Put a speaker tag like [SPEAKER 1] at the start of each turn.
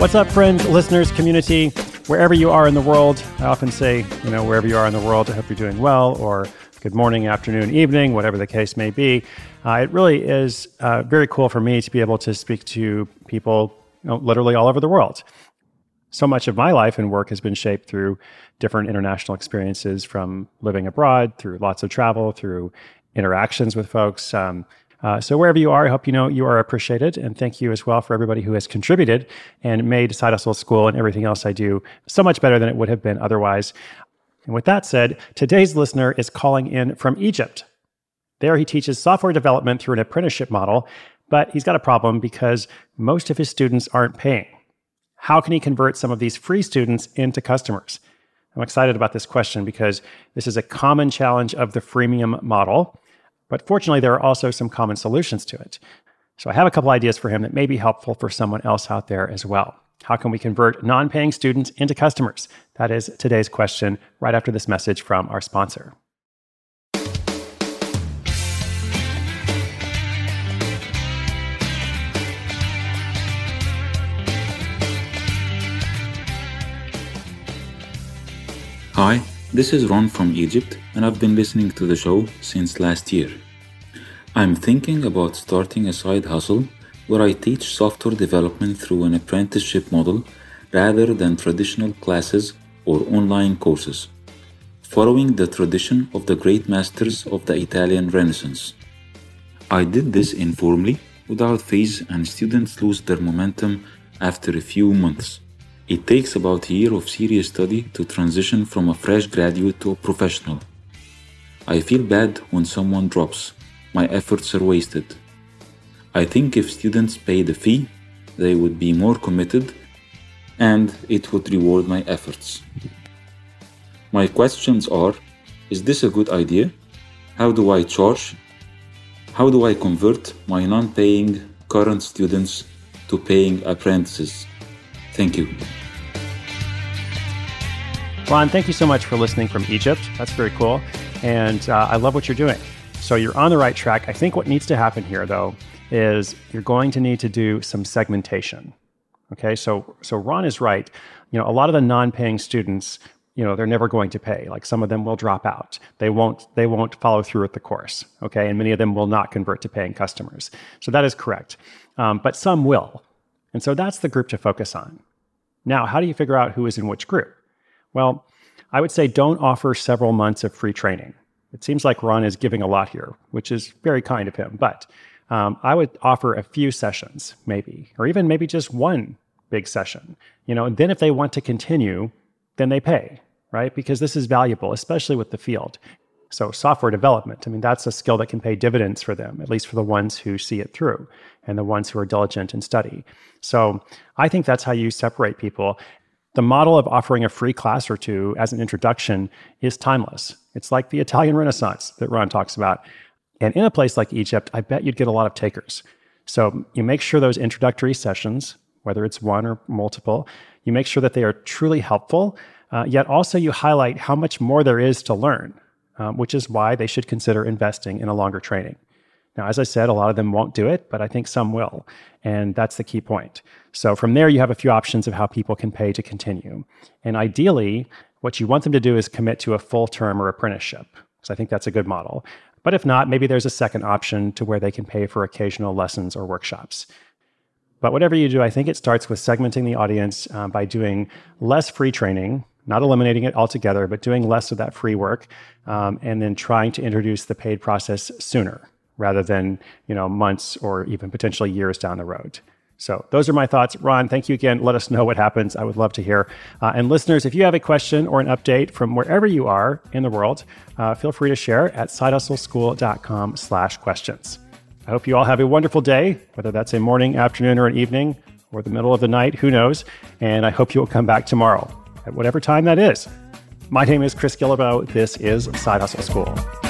[SPEAKER 1] What's up, friends, listeners, community, wherever you are in the world? I often say, you know, wherever you are in the world, I hope you're doing well, or good morning, afternoon, evening, whatever the case may be. Uh, it really is uh, very cool for me to be able to speak to people you know, literally all over the world. So much of my life and work has been shaped through different international experiences from living abroad, through lots of travel, through interactions with folks. Um, uh, so wherever you are, I hope you know you are appreciated, and thank you as well for everybody who has contributed and made Side Hustle School and everything else I do so much better than it would have been otherwise. And with that said, today's listener is calling in from Egypt. There, he teaches software development through an apprenticeship model, but he's got a problem because most of his students aren't paying. How can he convert some of these free students into customers? I'm excited about this question because this is a common challenge of the freemium model. But fortunately, there are also some common solutions to it. So I have a couple ideas for him that may be helpful for someone else out there as well. How can we convert non paying students into customers? That is today's question right after this message from our sponsor.
[SPEAKER 2] Hi, this is Ron from Egypt, and I've been listening to the show since last year. I'm thinking about starting a side hustle where I teach software development through an apprenticeship model rather than traditional classes or online courses, following the tradition of the great masters of the Italian Renaissance. I did this informally, without fees, and students lose their momentum after a few months. It takes about a year of serious study to transition from a fresh graduate to a professional. I feel bad when someone drops. My efforts are wasted. I think if students pay the fee, they would be more committed and it would reward my efforts. My questions are Is this a good idea? How do I charge? How do I convert my non paying current students to paying apprentices? Thank you.
[SPEAKER 1] Ron, thank you so much for listening from Egypt. That's very cool. And uh, I love what you're doing. So you're on the right track. I think what needs to happen here, though, is you're going to need to do some segmentation. Okay, so so Ron is right. You know, a lot of the non-paying students, you know, they're never going to pay. Like some of them will drop out. They won't they won't follow through with the course. Okay, and many of them will not convert to paying customers. So that is correct. Um, but some will, and so that's the group to focus on. Now, how do you figure out who is in which group? Well, I would say don't offer several months of free training. It seems like Ron is giving a lot here, which is very kind of him. But um, I would offer a few sessions, maybe, or even maybe just one big session. You know, and then if they want to continue, then they pay, right? Because this is valuable, especially with the field. So software development, I mean, that's a skill that can pay dividends for them, at least for the ones who see it through and the ones who are diligent and study. So I think that's how you separate people. The model of offering a free class or two as an introduction is timeless. It's like the Italian Renaissance that Ron talks about. And in a place like Egypt, I bet you'd get a lot of takers. So you make sure those introductory sessions, whether it's one or multiple, you make sure that they are truly helpful, uh, yet also you highlight how much more there is to learn, um, which is why they should consider investing in a longer training. Now, as I said, a lot of them won't do it, but I think some will. And that's the key point. So from there, you have a few options of how people can pay to continue. And ideally, what you want them to do is commit to a full term or apprenticeship. So I think that's a good model. But if not, maybe there's a second option to where they can pay for occasional lessons or workshops. But whatever you do, I think it starts with segmenting the audience uh, by doing less free training, not eliminating it altogether, but doing less of that free work, um, and then trying to introduce the paid process sooner rather than you know months or even potentially years down the road. So those are my thoughts. Ron, thank you again. Let us know what happens. I would love to hear. Uh, and listeners, if you have a question or an update from wherever you are in the world, uh, feel free to share at sidehustleschool.com slash questions. I hope you all have a wonderful day, whether that's a morning, afternoon, or an evening, or the middle of the night, who knows. And I hope you will come back tomorrow at whatever time that is. My name is Chris Guillebeau. This is Side Hustle School.